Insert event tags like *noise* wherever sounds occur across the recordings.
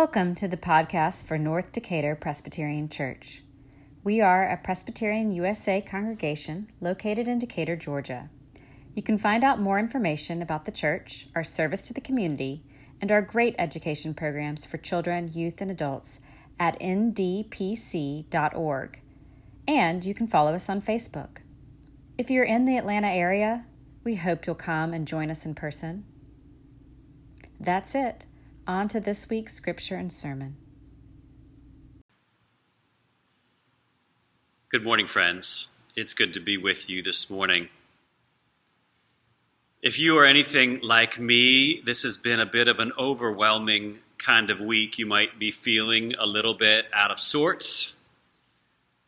Welcome to the podcast for North Decatur Presbyterian Church. We are a Presbyterian USA congregation located in Decatur, Georgia. You can find out more information about the church, our service to the community, and our great education programs for children, youth, and adults at ndpc.org. And you can follow us on Facebook. If you're in the Atlanta area, we hope you'll come and join us in person. That's it. On to this week's scripture and sermon. Good morning, friends. It's good to be with you this morning. If you are anything like me, this has been a bit of an overwhelming kind of week. You might be feeling a little bit out of sorts.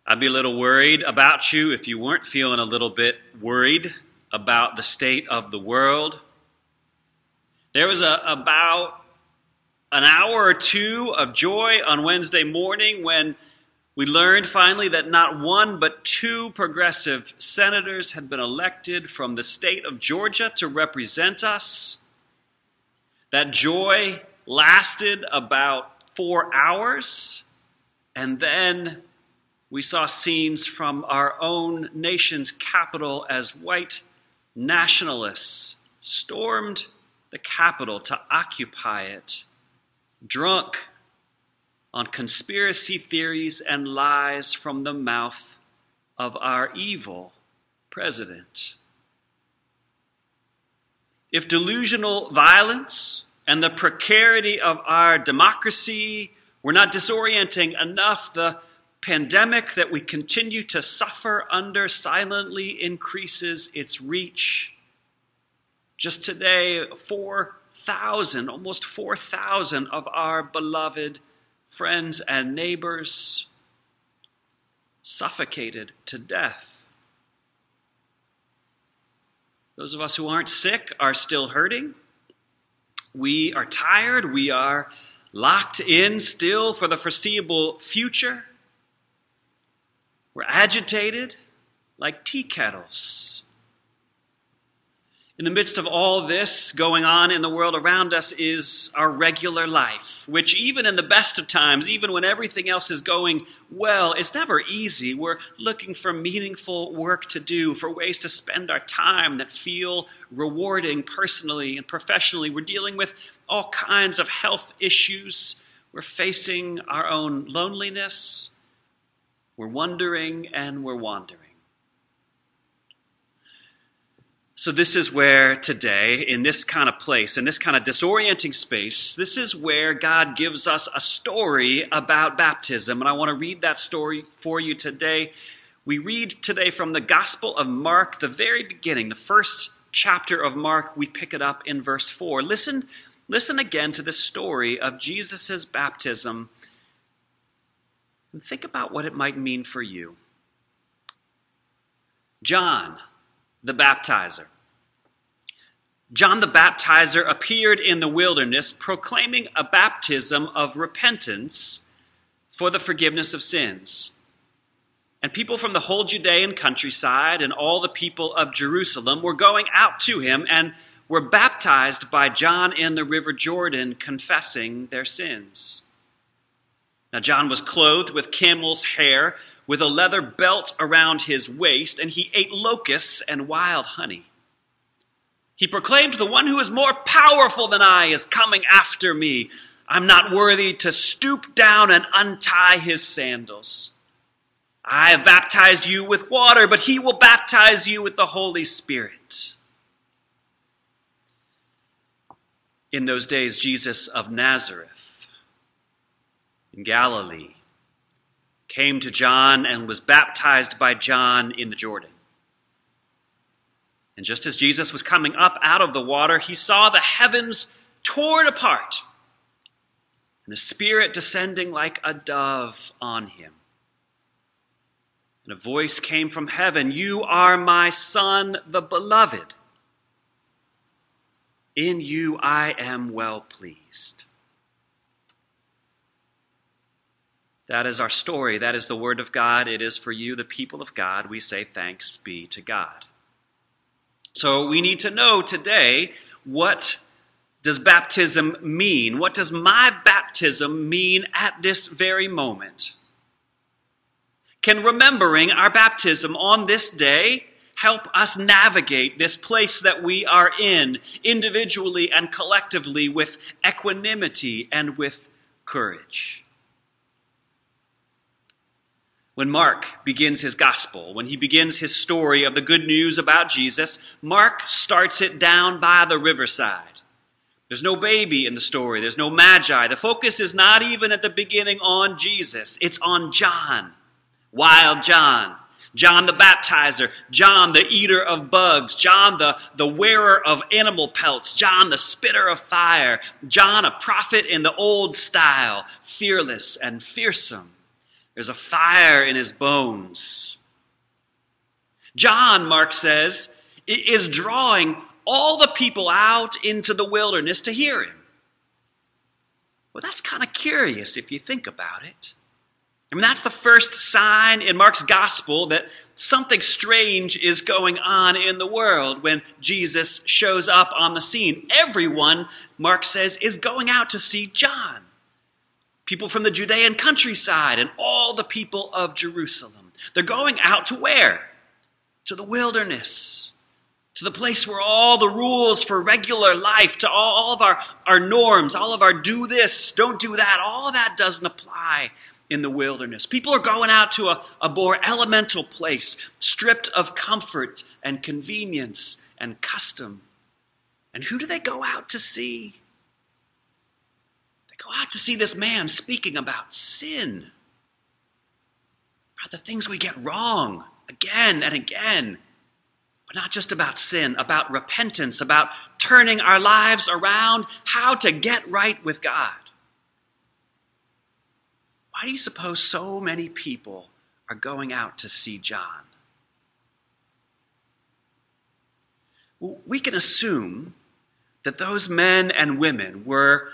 I'd be a little worried about you if you weren't feeling a little bit worried about the state of the world. There was a, about an hour or two of joy on Wednesday morning when we learned finally that not one but two progressive senators had been elected from the state of Georgia to represent us. That joy lasted about four hours, and then we saw scenes from our own nation's capital as white nationalists stormed the Capitol to occupy it drunk on conspiracy theories and lies from the mouth of our evil president. If delusional violence and the precarity of our democracy were not disorienting enough, the pandemic that we continue to suffer under silently increases its reach. Just today, four 4,000, almost 4,000 of our beloved friends and neighbors suffocated to death. Those of us who aren't sick are still hurting. We are tired. We are locked in still for the foreseeable future. We're agitated like tea kettles. In the midst of all this going on in the world around us is our regular life, which, even in the best of times, even when everything else is going well, is never easy. We're looking for meaningful work to do, for ways to spend our time that feel rewarding personally and professionally. We're dealing with all kinds of health issues. We're facing our own loneliness. We're wondering and we're wandering. So, this is where today, in this kind of place, in this kind of disorienting space, this is where God gives us a story about baptism. And I want to read that story for you today. We read today from the Gospel of Mark, the very beginning, the first chapter of Mark. We pick it up in verse 4. Listen, listen again to the story of Jesus' baptism and think about what it might mean for you. John, the baptizer. John the Baptizer appeared in the wilderness proclaiming a baptism of repentance for the forgiveness of sins. And people from the whole Judean countryside and all the people of Jerusalem were going out to him and were baptized by John in the river Jordan, confessing their sins. Now, John was clothed with camel's hair, with a leather belt around his waist, and he ate locusts and wild honey. He proclaimed, The one who is more powerful than I is coming after me. I'm not worthy to stoop down and untie his sandals. I have baptized you with water, but he will baptize you with the Holy Spirit. In those days, Jesus of Nazareth in Galilee came to John and was baptized by John in the Jordan. And just as Jesus was coming up out of the water, he saw the heavens torn apart and the Spirit descending like a dove on him. And a voice came from heaven You are my Son, the beloved. In you I am well pleased. That is our story. That is the Word of God. It is for you, the people of God. We say thanks be to God. So we need to know today what does baptism mean? What does my baptism mean at this very moment? Can remembering our baptism on this day help us navigate this place that we are in, individually and collectively, with equanimity and with courage? When Mark begins his gospel, when he begins his story of the good news about Jesus, Mark starts it down by the riverside. There's no baby in the story. There's no magi. The focus is not even at the beginning on Jesus. It's on John. Wild John. John the baptizer. John the eater of bugs. John the, the wearer of animal pelts. John the spitter of fire. John a prophet in the old style. Fearless and fearsome. There's a fire in his bones. John, Mark says, is drawing all the people out into the wilderness to hear him. Well, that's kind of curious if you think about it. I mean, that's the first sign in Mark's gospel that something strange is going on in the world when Jesus shows up on the scene. Everyone, Mark says, is going out to see John. People from the Judean countryside and all the people of Jerusalem. They're going out to where? To the wilderness to the place where all the rules for regular life, to all of our, our norms, all of our do this, don't do that, all that doesn't apply in the wilderness. People are going out to a, a more elemental place, stripped of comfort and convenience and custom. And who do they go out to see? Go out to see this man speaking about sin, about the things we get wrong again and again but not just about sin, about repentance, about turning our lives around, how to get right with God. Why do you suppose so many people are going out to see John? Well, we can assume that those men and women were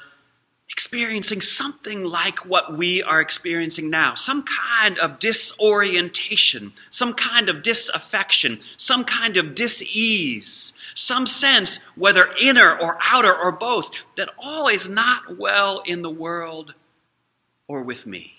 experiencing something like what we are experiencing now some kind of disorientation, some kind of disaffection, some kind of dis-ease, some sense, whether inner or outer or both, that all is not well in the world or with me.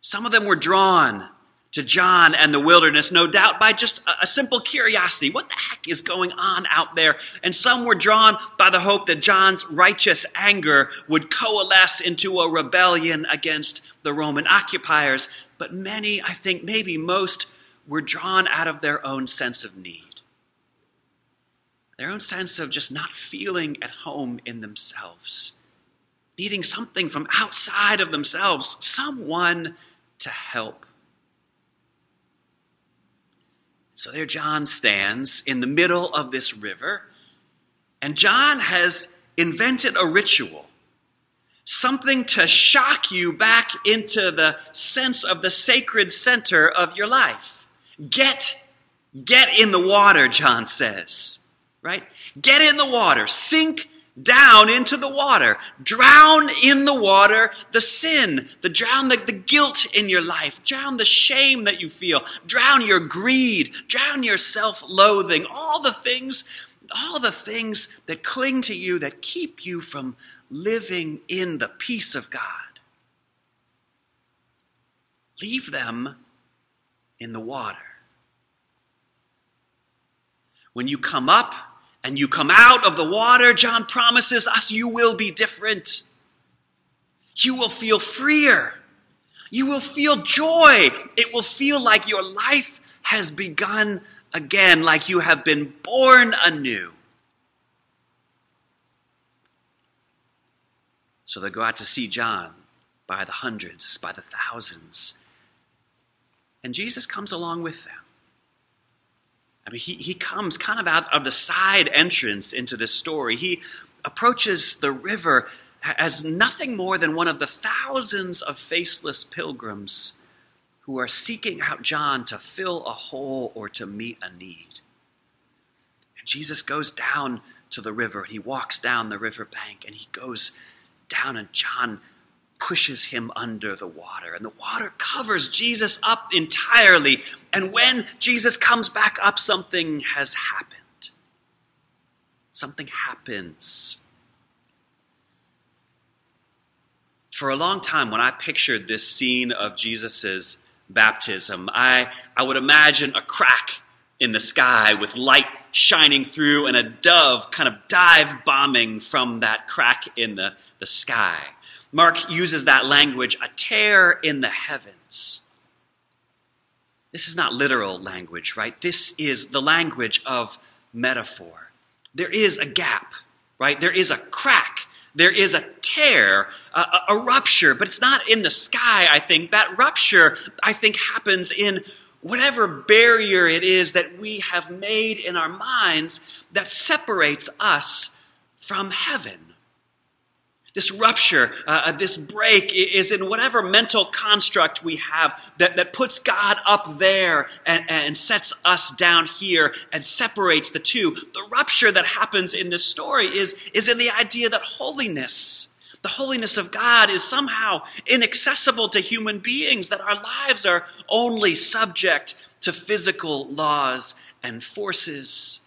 Some of them were drawn to John and the wilderness, no doubt by just a, simple curiosity. What the heck is going on out there? And some were drawn by the hope that John's righteous anger would coalesce into a rebellion against the Roman occupiers. But many, I think maybe most, were drawn out of their own sense of need. Their own sense of just not feeling at home in themselves, needing something from outside of themselves, someone to help. So there John stands in the middle of this river, and John has invented a ritual, something to shock you back into the sense of the sacred center of your life. Get, get in the water, John says, right? Get in the water, sink down into the water. Drown in the water the sin, the drown the, the guilt in your life, drown the shame that you feel, drown your greed, drown your self-loathing, all the things, all the things that cling to you that keep you from living in the peace of God. Leave them in the water. When you come up and you come out of the water, John promises us you will be different. You will feel freer. You will feel joy. It will feel like your life has begun again, like you have been born anew. So they go out to see John by the hundreds, by the thousands. And Jesus comes along with them. I mean, he, he comes kind of out of the side entrance into this story. He approaches the river as nothing more than one of the thousands of faceless pilgrims who are seeking out John to fill a hole or to meet a need. And Jesus goes down to the river. He walks down the river bank and he goes down, and John pushes him under the water, and the water covers Jesus up entirely. And when Jesus comes back up, something has happened. Something happens. For a long time, when I pictured this scene of Jesus' baptism, I, I would imagine a crack in the sky with light shining through and a dove kind of dive bombing from that crack in the, the sky. Mark uses that language, a tear in the heavens. This is not literal language, right? This is the language of metaphor. There is a gap, right? There is a crack. There is a tear, a, a, rupture, but it's not in the sky, I think. That rupture, I think, happens in whatever barrier it is that we have made in our minds that separates us from heaven. This rupture, uh, uh, this break is in whatever mental construct we have that, that puts God up there and, and sets us down here and separates the two. The rupture that happens in this story is, is in the idea that holiness, the holiness of God is somehow inaccessible to human beings, that our lives are only subject to physical laws and forces.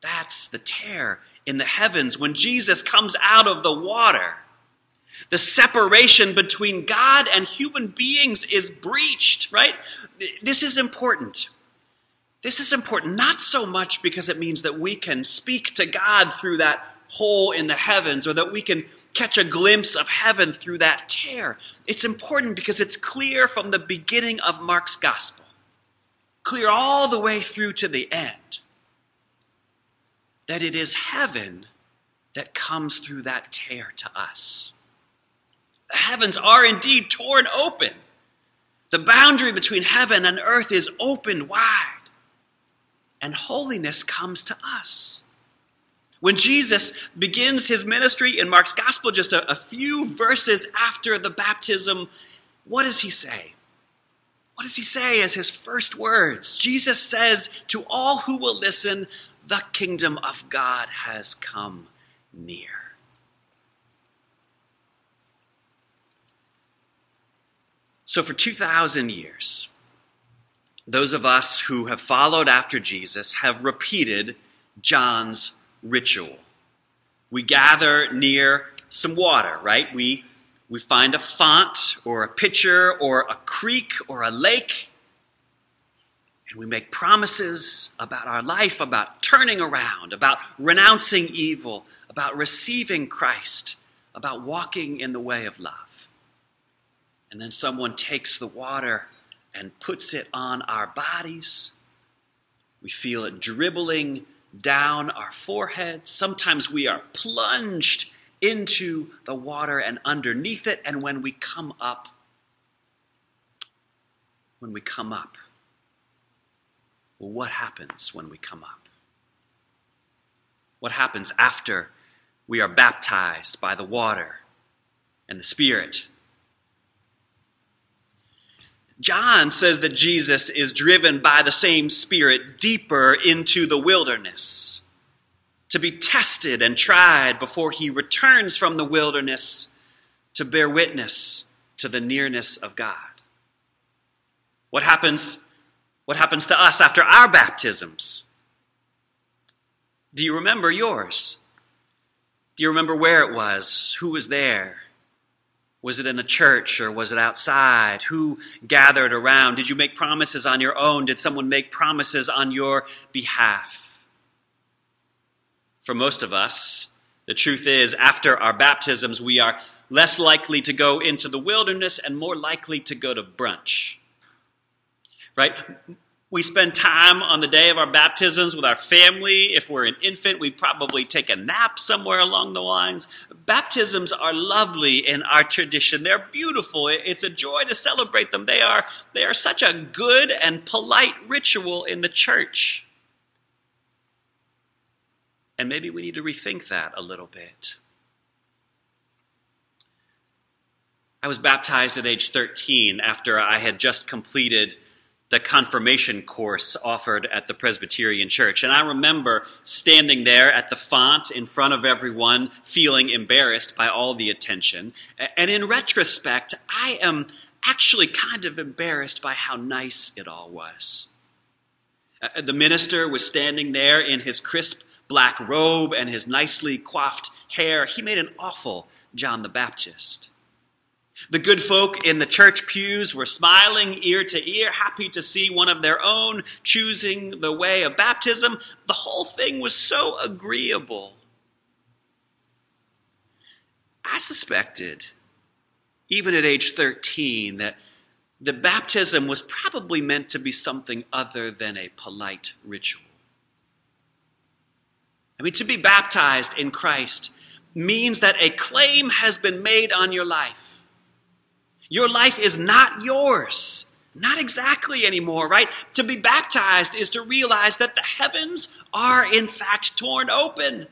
That's the tear in the heavens when Jesus comes out of the water. The separation between God and human beings is breached, right? This is important. This is important not so much because it means that we can speak to God through that hole in the heavens or that we can catch a glimpse of heaven through that tear. It's important because it's clear from the beginning of Mark's gospel, clear all the way through to the end that it is heaven that comes through that tear to us. The heavens are indeed torn open. The boundary between heaven and earth is opened wide, and holiness comes to us. When Jesus begins his ministry in Mark's gospel, just a, a, few verses after the baptism, what does he say? What does he say as his first words? Jesus says to all who will listen, the kingdom of God has come near. So, for 2,000 years, those of us who have followed after Jesus have repeated John's ritual. We gather near some water, right? We, we find a font or a pitcher or a creek or a lake, and we make promises about our life, about turning around, about renouncing evil, about receiving Christ, about walking in the way of love. And then someone takes the water and puts it on our bodies. We feel it dribbling down our forehead. Sometimes we are plunged into the water and underneath it. And when we come up, when we come up, well, what happens when we come up? What happens after we are baptized by the water and the Spirit? John says that Jesus is driven by the same Spirit deeper into the wilderness to be tested and tried before he returns from the wilderness to bear witness to the nearness of God. What happens what happens to us after our baptisms? Do you remember yours? Do you remember where it was? Who was there? Was it in a church or was it outside? Who gathered around? Did you make promises on your own? Did someone make promises on your behalf? For most of us, the truth is, after our baptisms, we are less likely to go into the wilderness and more likely to go to brunch right? We spend time on the day of our baptisms with our family. If we're an infant, we probably take a nap somewhere along the lines. Baptisms are lovely in our tradition. They're beautiful. It's a joy to celebrate them. They are, they are such a good and polite ritual in the church. And maybe we need to rethink that a little bit. I was baptized at age 13 after I had just completed the confirmation course offered at the Presbyterian Church. And I remember standing there at the font in front of everyone, feeling embarrassed by all the attention. And in retrospect, I am actually kind of embarrassed by how nice it all was. The minister was standing there in his crisp black robe and his nicely coiffed hair. He made an awful John the Baptist. The good folk in the church pews were smiling ear to ear, happy to see one of their own choosing the way of baptism. The whole thing was so agreeable. I suspected, even at age 13, that the baptism was probably meant to be something other than a polite ritual. I mean, to be baptized in Christ means that a claim has been made on your life. Your life is not yours. Not exactly anymore, right? To be baptized is to realize that the heavens are in fact torn open.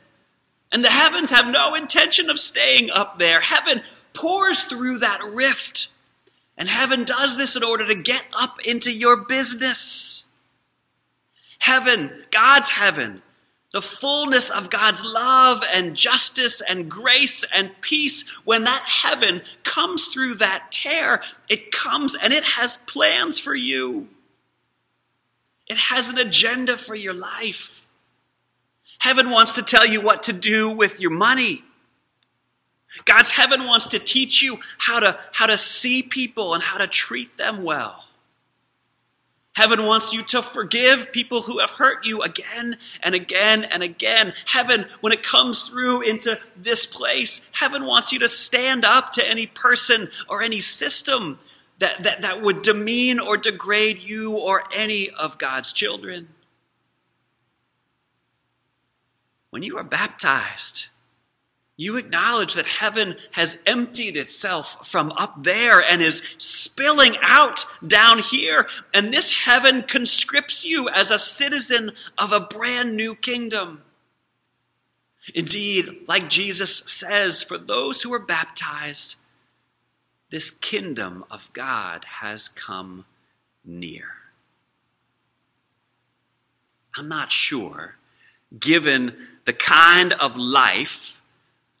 And the heavens have no intention of staying up there. Heaven pours through that rift and heaven does this in order to get up into your business. Heaven, God's heaven, the fullness of God's love and justice and grace and peace, when that heaven comes through that tear, it comes and it has plans for you. It has an agenda for your life. Heaven wants to tell you what to do with your money. God's heaven wants to teach you how to, how to see people and how to treat them well. Heaven wants you to forgive people who have hurt you again and again and again. Heaven, when it comes through into this place, heaven wants you to stand up to any person or any system that, that, that would demean or degrade you or any of God's children. When you are baptized, you acknowledge that heaven has emptied itself from up there and is spilling out down here. And this heaven conscripts you as a citizen of a brand new kingdom. Indeed, like Jesus says, for those who are baptized, this kingdom of God has come near. I'm not sure, given the kind of life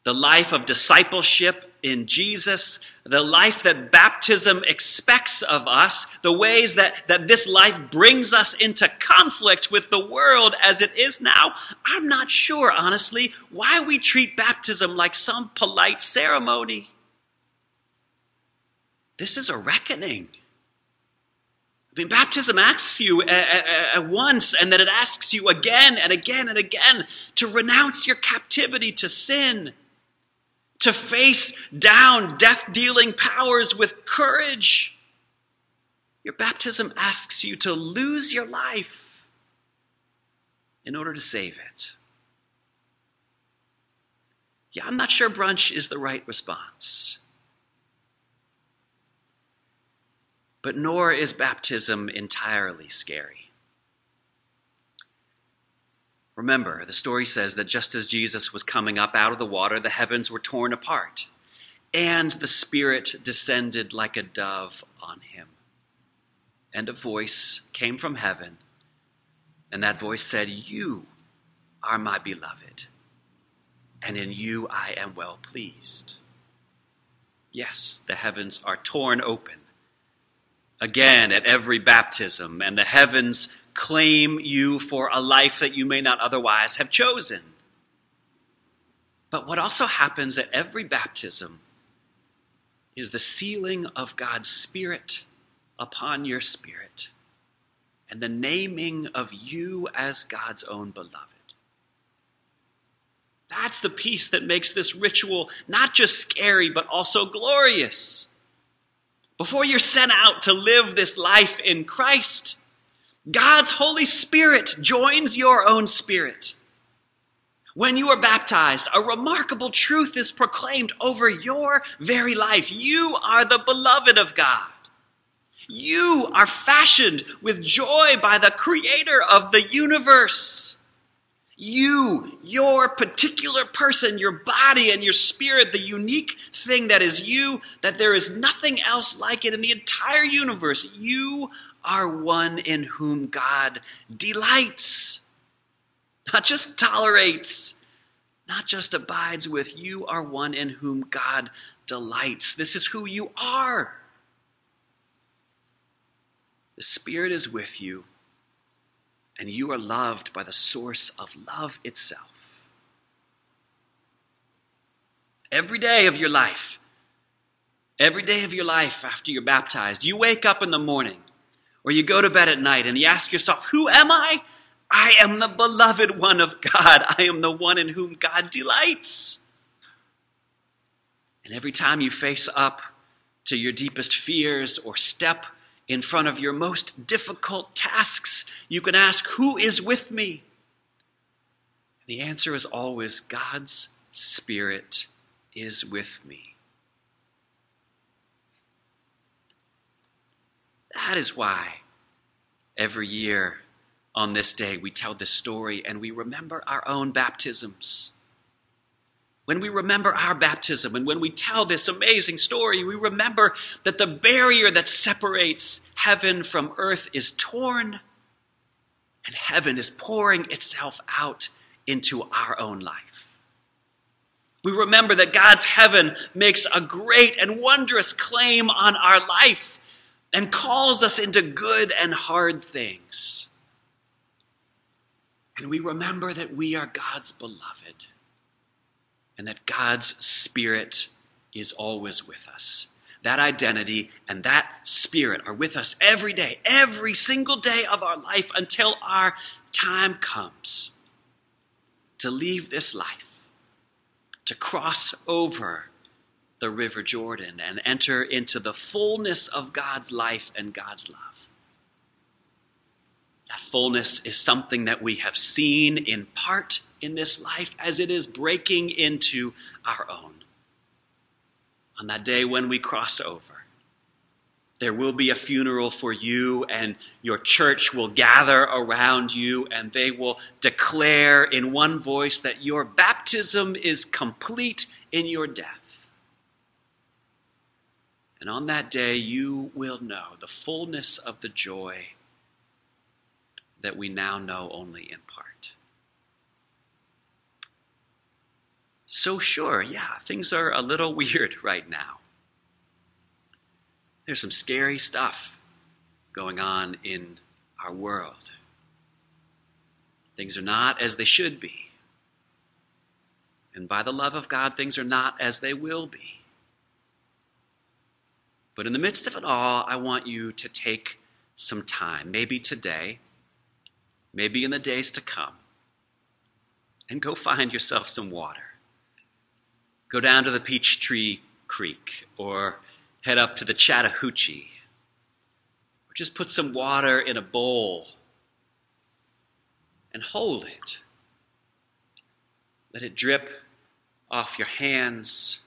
the life of discipleship in Jesus, the life that baptism expects of us, the ways that, that this life brings us into conflict with the world as it is now, I'm not sure, honestly, why we treat baptism like some polite ceremony. This is a reckoning. I mean, baptism asks you at once, and then it asks you again and again and again to renounce your captivity to sin to face down death dealing powers with courage. Your baptism asks you to lose your life in order to save it. Yeah, I'm not sure brunch is the right response. But nor is baptism entirely scary. Remember, the story says that just as Jesus was coming up out of the water, the heavens were torn apart, and the Spirit descended like a dove on him. And a voice came from heaven, and that voice said, You are my beloved, and in you I am well pleased. Yes, the heavens are torn open again at every baptism, and the heavens claim you for a life that you may not otherwise have chosen. But what also happens at every baptism is the sealing of God's Spirit upon your spirit and the naming of you as God's own beloved. That's the piece that makes this ritual not just scary, but also glorious. Before you're sent out to live this life in Christ, God's Holy Spirit joins your own spirit. When you are baptized, a remarkable truth is proclaimed over your very life. You are the beloved of God. You are fashioned with joy by the creator of the universe. You, your particular person, your body and your spirit, the unique thing that is you, that there is nothing else like it in the entire universe. You are one in whom God delights, not just tolerates, not just abides with. You are one in whom God delights. This is who you are. The Spirit is with you, and you are loved by the source of love itself. Every day of your life, every day of your life after you're baptized, you wake up in the morning or you go to bed at night and you ask yourself, Who am I? I am the beloved one of God. I am the one in whom God delights. And every time you face up to your deepest fears or step in front of your most difficult tasks, you can ask, Who is with me? The answer is always God's Spirit is with me. That is why every year on this day we tell this story and we remember our own baptisms. When we remember our baptism and when we tell this amazing story, we remember that the barrier that separates heaven from earth is torn and heaven is pouring itself out into our own life. We remember that God's heaven makes a great and wondrous claim on our life and calls us into good and hard things. And we remember that we are God's beloved and that God's Spirit is always with us. That identity and that Spirit are with us every day, every single day of our life until our time comes to leave this life, to cross over the River Jordan and enter into the fullness of God's life and God's love. That fullness is something that we have seen in part in this life as it is breaking into our own. On that day when we cross over, there will be a funeral for you, and your church will gather around you, and they will declare in one voice that your baptism is complete in your death. And on that day, you will know the fullness of the joy that we now know only in part. So, sure, yeah, things are a little *laughs* weird right now. There's some scary stuff going on in our world. Things are not as they should be. And by the love of God, things are not as they will be. But in the midst of it all, I want you to take some time, maybe today, maybe in the days to come, and go find yourself some water. Go down to the Peachtree Creek or head up to the Chattahoochee. Or just put some water in a bowl and hold it. Let it drip off your hands.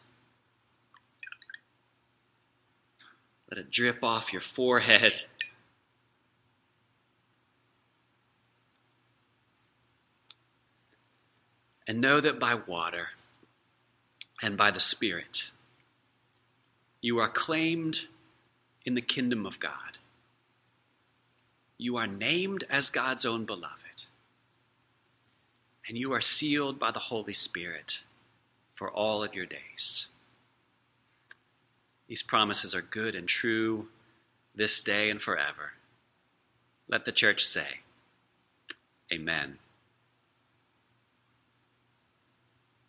Let it drip off your forehead. *laughs* And know that by water and by the Spirit, you are claimed in the kingdom of God. You are named as God's own beloved. And you are sealed by the Holy Spirit for all of your days. These promises are good and true this day and forever. Let the church say, Amen.